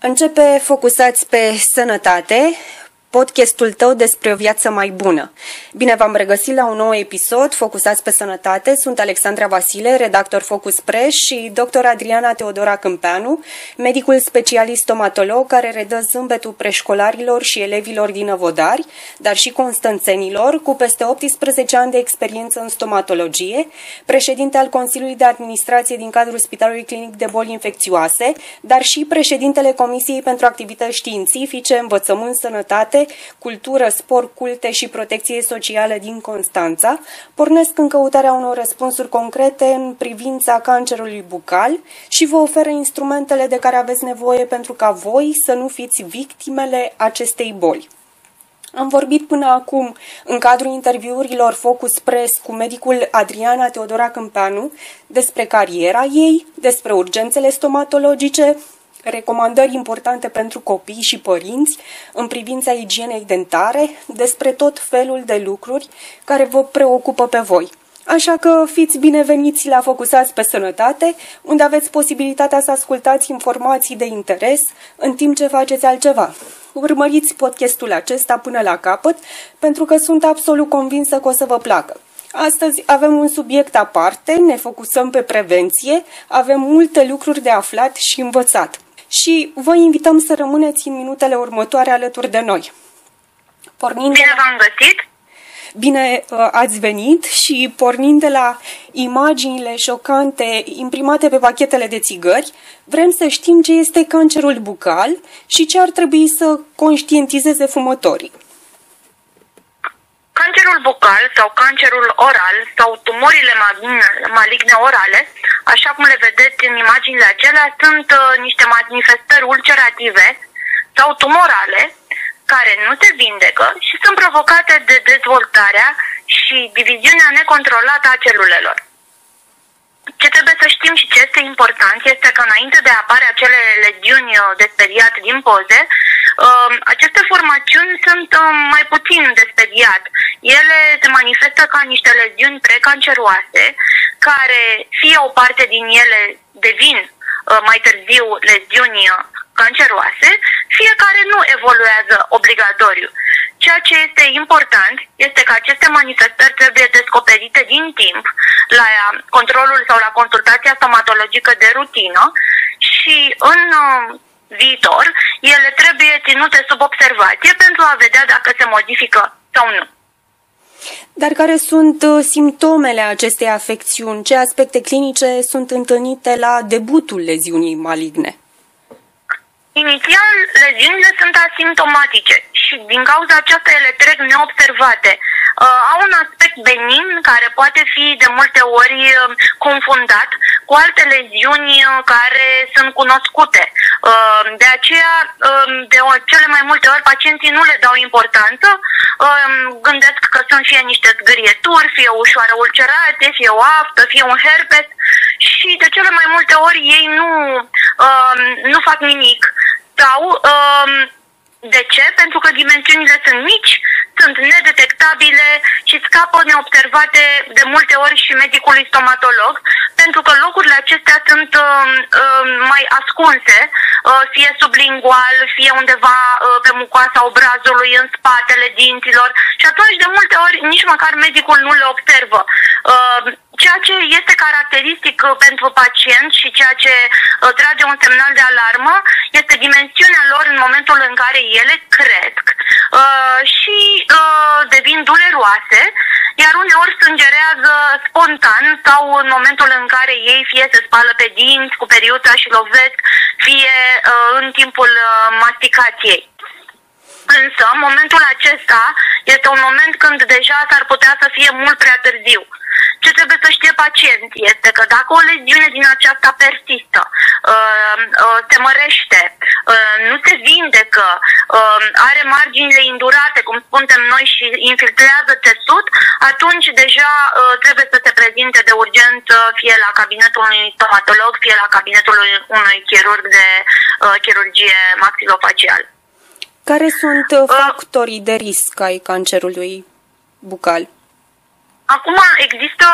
Începe focusați pe sănătate, podcastul tău despre o viață mai bună. Bine v-am regăsit la un nou episod, focusați pe sănătate. Sunt Alexandra Vasile, redactor Focus Press și dr. Adriana Teodora Câmpeanu, medicul specialist stomatolog care redă zâmbetul preșcolarilor și elevilor din Năvodari, dar și constanțenilor, cu peste 18 ani de experiență în stomatologie, președinte al Consiliului de Administrație din cadrul Spitalului Clinic de Boli Infecțioase, dar și președintele Comisiei pentru Activități Științifice, Învățământ, Sănătate, cultură, sport, culte și protecție socială din Constanța, pornesc în căutarea unor răspunsuri concrete în privința cancerului bucal și vă oferă instrumentele de care aveți nevoie pentru ca voi să nu fiți victimele acestei boli. Am vorbit până acum, în cadrul interviurilor Focus Press, cu medicul Adriana Teodora Câmpeanu, despre cariera ei, despre urgențele stomatologice, recomandări importante pentru copii și părinți în privința igienei dentare, despre tot felul de lucruri care vă preocupă pe voi. Așa că fiți bineveniți la Focusați pe Sănătate, unde aveți posibilitatea să ascultați informații de interes în timp ce faceți altceva. Urmăriți podcastul acesta până la capăt, pentru că sunt absolut convinsă că o să vă placă. Astăzi avem un subiect aparte, ne focusăm pe prevenție, avem multe lucruri de aflat și învățat și vă invităm să rămâneți în minutele următoare alături de noi. Pornind Bine v-am găsit! Bine uh, ați venit și pornind de la imaginile șocante imprimate pe pachetele de țigări, vrem să știm ce este cancerul bucal și ce ar trebui să conștientizeze fumătorii. Cancerul bucal sau cancerul oral sau tumorile maligne orale, așa cum le vedeți în imaginile acelea, sunt uh, niște manifestări ulcerative sau tumorale care nu se vindecă și sunt provocate de dezvoltarea și diviziunea necontrolată a celulelor. Ce trebuie să știm și ce este important este că înainte de a apare acele legiuni uh, de speriat din poze, uh, aceste formațiuni sunt uh, mai puțin de speriat. Ele se manifestă ca niște leziuni precanceroase, care fie o parte din ele devin mai târziu leziuni canceroase, fiecare nu evoluează obligatoriu. Ceea ce este important este că aceste manifestări trebuie descoperite din timp la controlul sau la consultația stomatologică de rutină și în uh, viitor ele trebuie ținute sub observație pentru a vedea dacă se modifică sau nu. Dar care sunt uh, simptomele acestei afecțiuni? Ce aspecte clinice sunt întâlnite la debutul leziunii maligne? Inițial, leziunile sunt asimptomatice și din cauza aceasta ele trec neobservate. Uh, au un aspect benin care poate fi de multe ori uh, confundat cu alte leziuni uh, care sunt cunoscute. Uh, de aceea, uh, de cele mai multe ori, pacienții nu le dau importanță, uh, gândesc că sunt fie niște zgârieturi, fie o ușoară ulcerație, fie o aftă, fie un herpes și de cele mai multe ori ei nu, uh, nu fac nimic sau um, de ce? Pentru că dimensiunile sunt mici, sunt nedetectabile și scapă neobservate de multe ori și medicului stomatolog, pentru că locurile acestea sunt uh, uh, mai ascunse, uh, fie sublingual, fie undeva uh, pe mucoasa obrazului, în spatele dinților și atunci de multe ori nici măcar medicul nu le observă. Uh, ceea ce este caracteristic uh, pentru pacient și ceea ce uh, trage un semnal de alarmă este dimensiunea lor în momentul în care ele cresc uh, și uh, devin dureroase, iar uneori sângerează spontan sau în momentul în care ei fie se spală pe dinți cu periuța și lovesc, fie uh, în timpul uh, masticației. Însă, momentul acesta este un moment când deja s-ar putea să fie mult prea târziu. Ce trebuie să știe pacient este că dacă o leziune din aceasta persistă, uh, uh, se mărește, uh, nu se vindecă, are marginile indurate, cum spunem noi, și infiltrează țesut, atunci deja trebuie să se prezinte de urgență fie la cabinetul unui stomatolog, fie la cabinetul unui chirurg de chirurgie maxilofacial. Care sunt factorii de risc ai cancerului bucal? Acum există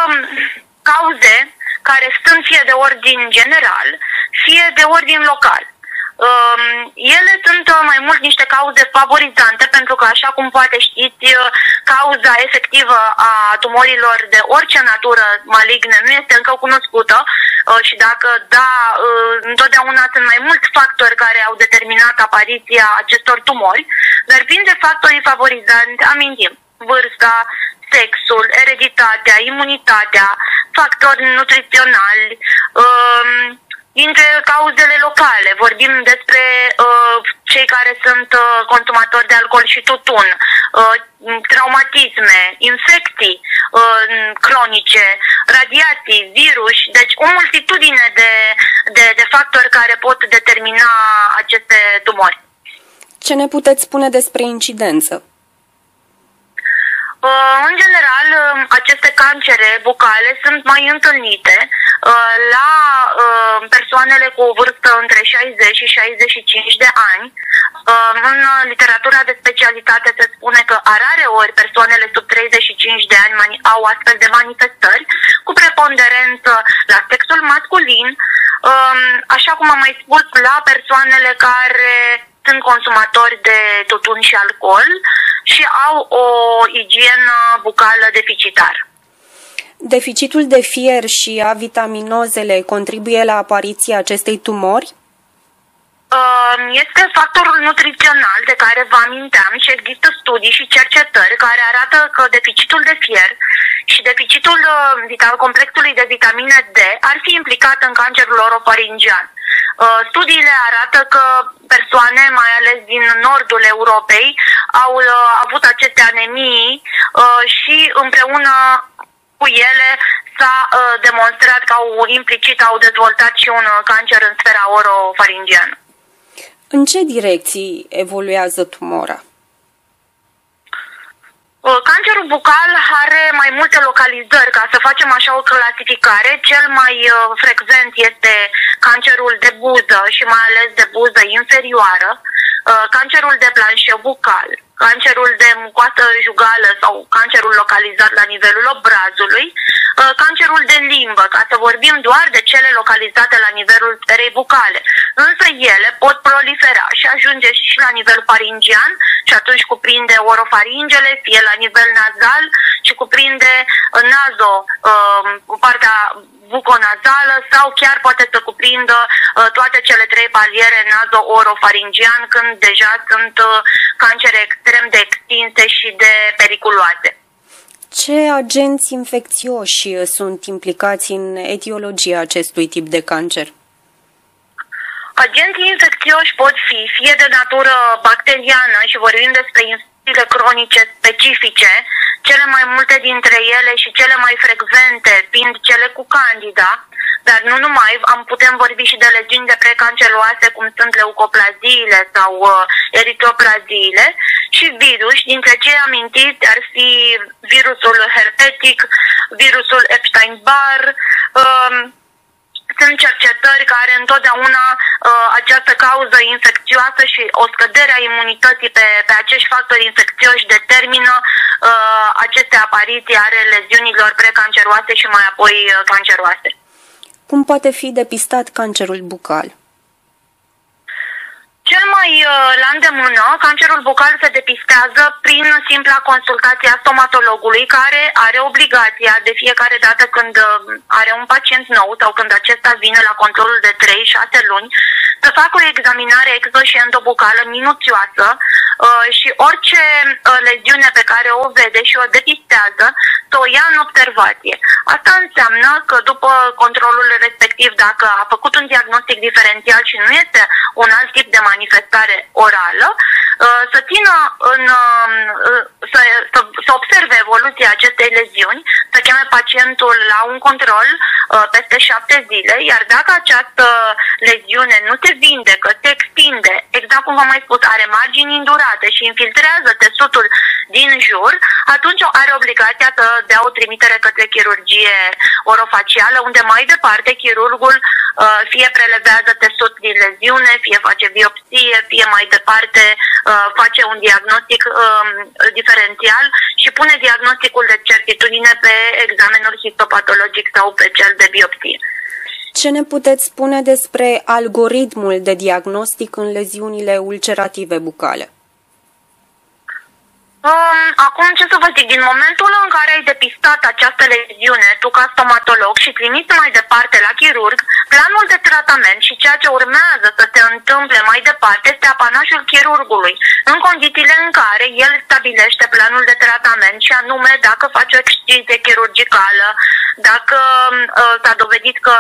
cauze care sunt fie de ordin general, fie de ordin local. Um, ele sunt uh, mai mult niște cauze favorizante pentru că, așa cum poate știți, uh, cauza efectivă a tumorilor de orice natură maligne nu este încă cunoscută uh, și dacă da, întotdeauna sunt mai mulți factori care au determinat apariția acestor tumori, dar printre factorii favorizanți amintim vârsta, sexul, ereditatea, imunitatea, factori nutriționali, um, dintre cauzele locale. Vorbim despre uh, cei care sunt uh, consumatori de alcool și tutun, uh, traumatisme, infecții uh, cronice, radiații, virus, deci o multitudine de, de, de factori care pot determina aceste tumori. Ce ne puteți spune despre incidență? Uh, în general, uh, aceste cancere bucale sunt mai întâlnite uh, la persoanele cu o vârstă între 60 și 65 de ani. În literatura de specialitate se spune că a rare ori persoanele sub 35 de ani au astfel de manifestări, cu preponderență la sexul masculin, um, așa cum am mai spus, la persoanele care sunt consumatori de tutun și alcool și au o igienă bucală deficitară. Deficitul de fier și a vitaminozele contribuie la apariția acestei tumori? Este factorul nutrițional de care vă aminteam și există studii și cercetări care arată că deficitul de fier și deficitul uh, vital complexului de vitamine D ar fi implicat în cancerul orofaringian. Uh, studiile arată că persoane, mai ales din nordul Europei, au uh, avut aceste anemii uh, și împreună cu ele s-a demonstrat că au implicit au dezvoltat și un cancer în sfera orofaringiană. În ce direcții evoluează tumora? Cancerul bucal are mai multe localizări, ca să facem așa o clasificare. Cel mai frecvent este cancerul de buză și mai ales de buză inferioară, uh, cancerul de planșeu bucal, cancerul de mucoasă jugală sau cancerul localizat la nivelul obrazului, uh, cancerul de limbă, ca să vorbim doar de cele localizate la nivelul sferei bucale. Însă ele pot prolifera și ajunge și la nivel faringian și atunci cuprinde orofaringele, fie la nivel nazal și cuprinde uh, nazo, partea buconazală sau chiar poate să cuprindă uh, toate cele trei paliere nazo-orofaringian când deja sunt uh, cancere extrem de extinse și de periculoase. Ce agenți infecțioși uh, sunt implicați în etiologia acestui tip de cancer? Agenții infecțioși pot fi fie de natură bacteriană și vorbim despre infecțiile cronice specifice, cele mai multe dintre ele și cele mai frecvente fiind cele cu candida, dar nu numai, am putem vorbi și de legiuni de precanceroase, cum sunt leucoplaziile sau uh, eritroplaziile, și virus, dintre cei amintiți ar fi virusul herpetic, virusul Epstein-Barr, uh, sunt cercetări care întotdeauna uh, această cauză infecțioasă și o scădere a imunității pe, pe acești factori infecțioși determină uh, aceste apariții ale leziunilor precanceroase și mai apoi uh, canceroase. Cum poate fi depistat cancerul bucal? Cel mai uh, la îndemână, cancerul bucal se depistează prin simpla consultație a stomatologului, care are obligația de fiecare dată când uh, are un pacient nou sau când acesta vine la controlul de 3-6 luni, să facă o examinare exo- și endobucală minuțioasă uh, și orice leziune pe care o vede și o depistează, să o ia în observație. Asta înseamnă că după controlul respectiv, dacă a făcut un diagnostic diferențial și nu este un alt tip de manifestare orală, uh, să țină în, um, uh, să, să, să observe evoluția acestei leziuni, să cheme pacientul la un control uh, peste șapte zile, iar dacă această leziune nu se vindecă, se extinde, exact cum v-am mai spus, are margini indurate și infiltrează tesutul din jur, atunci are obligația să dea o trimitere către chirurgie orofacială, unde mai departe chirurgul uh, fie prelevează testul din leziune, fie face biopsie, fie mai departe uh, face un diagnostic um, diferențial și și pune diagnosticul de certitudine pe examenul histopatologic sau pe cel de biopsie. Ce ne puteți spune despre algoritmul de diagnostic în leziunile ulcerative bucale? Um, acum ce să vă zic, din momentul în care ai depistat această leziune, tu ca stomatolog și trimiți mai departe la chirurg, planul de tratament și ceea ce urmează să se întâmple mai departe este apanajul chirurgului, în condițiile în care el stabilește planul de tratament și anume dacă face o excizie chirurgicală, dacă uh, s-a dovedit că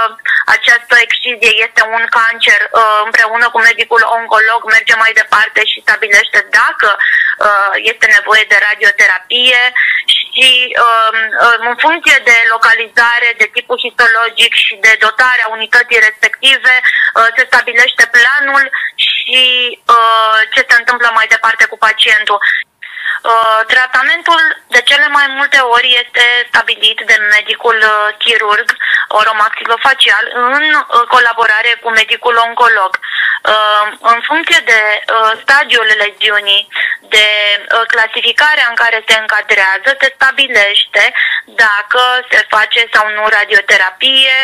această excizie este un cancer, uh, împreună cu medicul oncolog merge mai departe și stabilește dacă uh, este nevoie de radioterapie și um, um, în funcție de localizare, de tipul histologic și de dotarea unității respective, uh, se stabilește planul și uh, ce se întâmplă mai departe cu pacientul. Uh, tratamentul de cele mai multe ori este stabilit de medicul uh, chirurg oromaxilofacial în uh, colaborare cu medicul oncolog. Uh, în funcție de uh, stadiul leziunii, de uh, clasificarea în care se încadrează, se stabilește dacă se face sau nu radioterapie,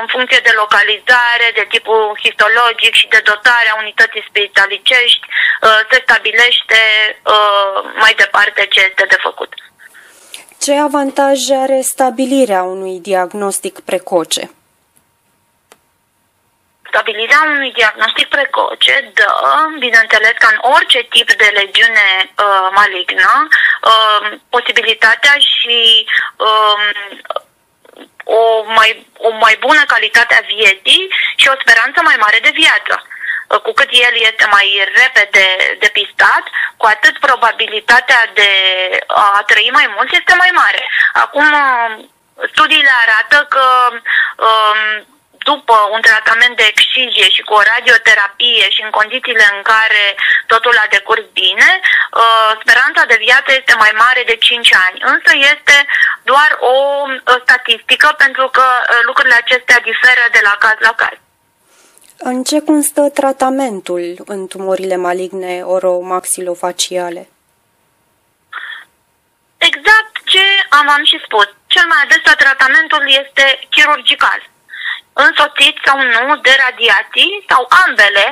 în funcție de localizare, de tipul histologic și de dotarea unității spitalicești, se stabilește mai departe ce este de făcut. Ce avantaj are stabilirea unui diagnostic precoce? Stabilirea unui diagnostic precoce dă, bineînțeles, ca în orice tip de legiune uh, malignă, uh, posibilitatea și uh, o, mai, o mai bună calitate a vieții și o speranță mai mare de viață. Uh, cu cât el este mai repede depistat, cu atât probabilitatea de a trăi mai mult este mai mare. Acum, uh, studiile arată că um, după un tratament de excizie și cu o radioterapie și în condițiile în care totul a decurs bine, uh, speranța de viață este mai mare de 5 ani. Însă este doar o statistică pentru că uh, lucrurile acestea diferă de la caz la caz. În ce constă tratamentul în tumorile maligne oromaxilofaciale? Exact ce am, am și spus. Cel mai adesea tratamentul este chirurgical însoțiți sau nu de radiații sau ambele,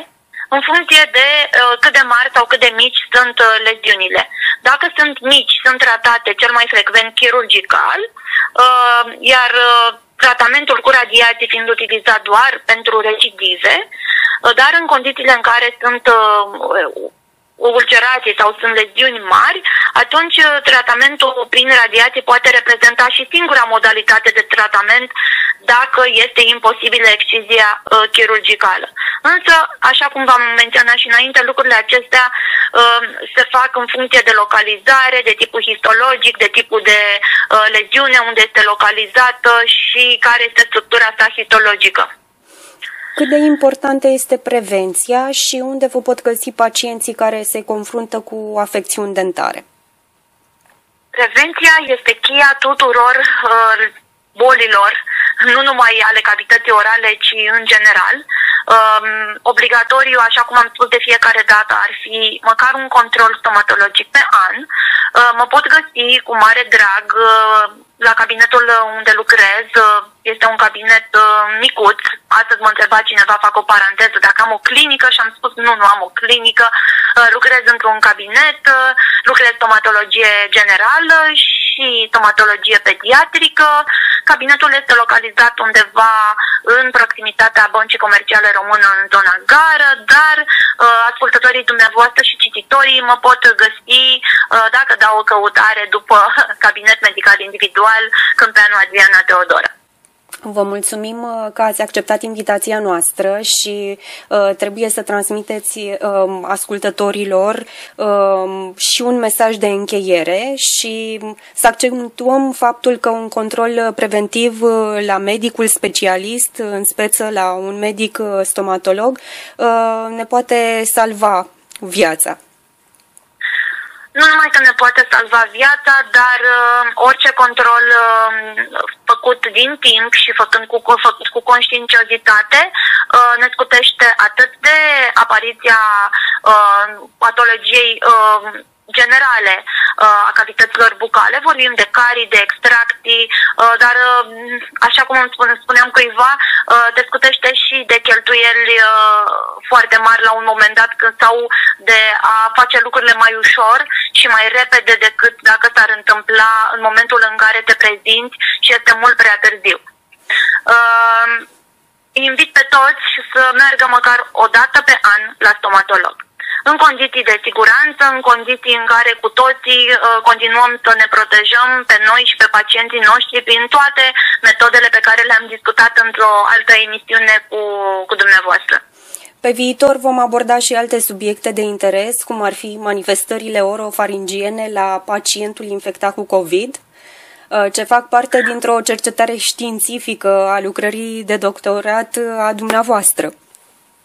în funcție de uh, cât de mari sau cât de mici sunt uh, leziunile. Dacă sunt mici, sunt tratate cel mai frecvent chirurgical, uh, iar uh, tratamentul cu radiații fiind utilizat doar pentru recidive, uh, dar în condițiile în care sunt uh, ulcerații sau sunt leziuni mari, atunci uh, tratamentul prin radiație poate reprezenta și singura modalitate de tratament dacă este imposibilă excizia uh, chirurgicală. Însă, așa cum v-am menționat și înainte, lucrurile acestea uh, se fac în funcție de localizare, de tipul histologic, de tipul de uh, leziune, unde este localizată și care este structura sa histologică. Cât de importantă este prevenția și unde vă pot găsi pacienții care se confruntă cu afecțiuni dentare? Prevenția este cheia tuturor uh, bolilor, nu numai ale cavității orale, ci în general. Um, obligatoriu, așa cum am spus de fiecare dată, ar fi măcar un control stomatologic pe an. Uh, mă pot găsi cu mare drag uh, la cabinetul unde lucrez. Uh, este un cabinet uh, micuț. Astăzi mă întreba cineva, fac o paranteză, dacă am o clinică și am spus nu, nu am o clinică. Uh, lucrez într-un cabinet, uh, lucrez stomatologie generală și stomatologie pediatrică. Cabinetul este localizat undeva în proximitatea băncii comerciale română în zona gară, dar uh, ascultătorii dumneavoastră și cititorii mă pot găsi uh, dacă dau o căutare după cabinet medical individual Câmpeanu Adriana Teodora. Vă mulțumim uh, că ați acceptat invitația noastră și uh, trebuie să transmiteți uh, ascultătorilor uh, și un mesaj de încheiere și să accentuăm faptul că un control preventiv uh, la medicul specialist, în speță la un medic uh, stomatolog, uh, ne poate salva viața nu numai că ne poate salva viața, dar uh, orice control uh, făcut din timp și făcând cu, făcut cu conștiinciozitate uh, ne scutește atât de apariția uh, patologiei uh, generale uh, a cavităților bucale, vorbim de carii, de extracții, uh, dar așa cum îmi spune, spuneam cuiva, discutește și de cheltuieli foarte mari la un moment dat sau de a face lucrurile mai ușor și mai repede decât dacă s-ar întâmpla în momentul în care te prezinți și este mult prea târziu. Uh, invit pe toți să meargă măcar o dată pe an la stomatolog în condiții de siguranță, în condiții în care cu toții uh, continuăm să ne protejăm pe noi și pe pacienții noștri prin toate metodele pe care le-am discutat într-o altă emisiune cu, cu dumneavoastră. Pe viitor vom aborda și alte subiecte de interes, cum ar fi manifestările orofaringiene la pacientul infectat cu COVID, uh, ce fac parte dintr-o cercetare științifică a lucrării de doctorat a dumneavoastră.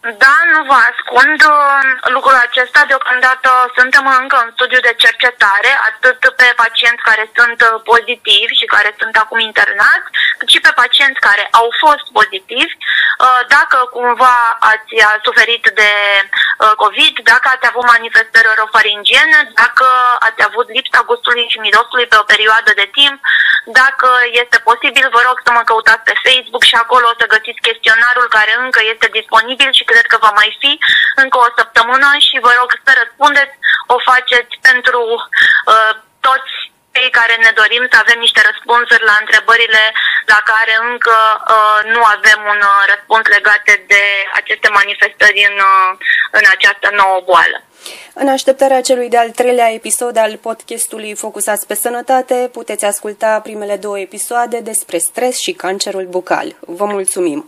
Da, nu vă ascund uh, lucrul acesta. Deocamdată suntem încă în studiu de cercetare, atât pe pacienți care sunt uh, pozitivi și care sunt acum internați, cât și pe pacienți care au fost pozitivi. Uh, dacă cumva ați suferit de COVID, dacă ați avut manifestări orofaringiene, dacă ați avut lipsa gustului și mirosului pe o perioadă de timp, dacă este posibil, vă rog să mă căutați pe Facebook și acolo o să găsiți chestionarul care încă este disponibil și cred că va mai fi încă o săptămână și vă rog să răspundeți. O faceți pentru uh, toți cei care ne dorim să avem niște răspunsuri la întrebările la care încă uh, nu avem un uh, răspuns legate de aceste manifestări în, uh, în această nouă boală. În așteptarea celui de-al treilea episod al podcastului Focusați pe Sănătate, puteți asculta primele două episoade despre stres și cancerul bucal. Vă mulțumim!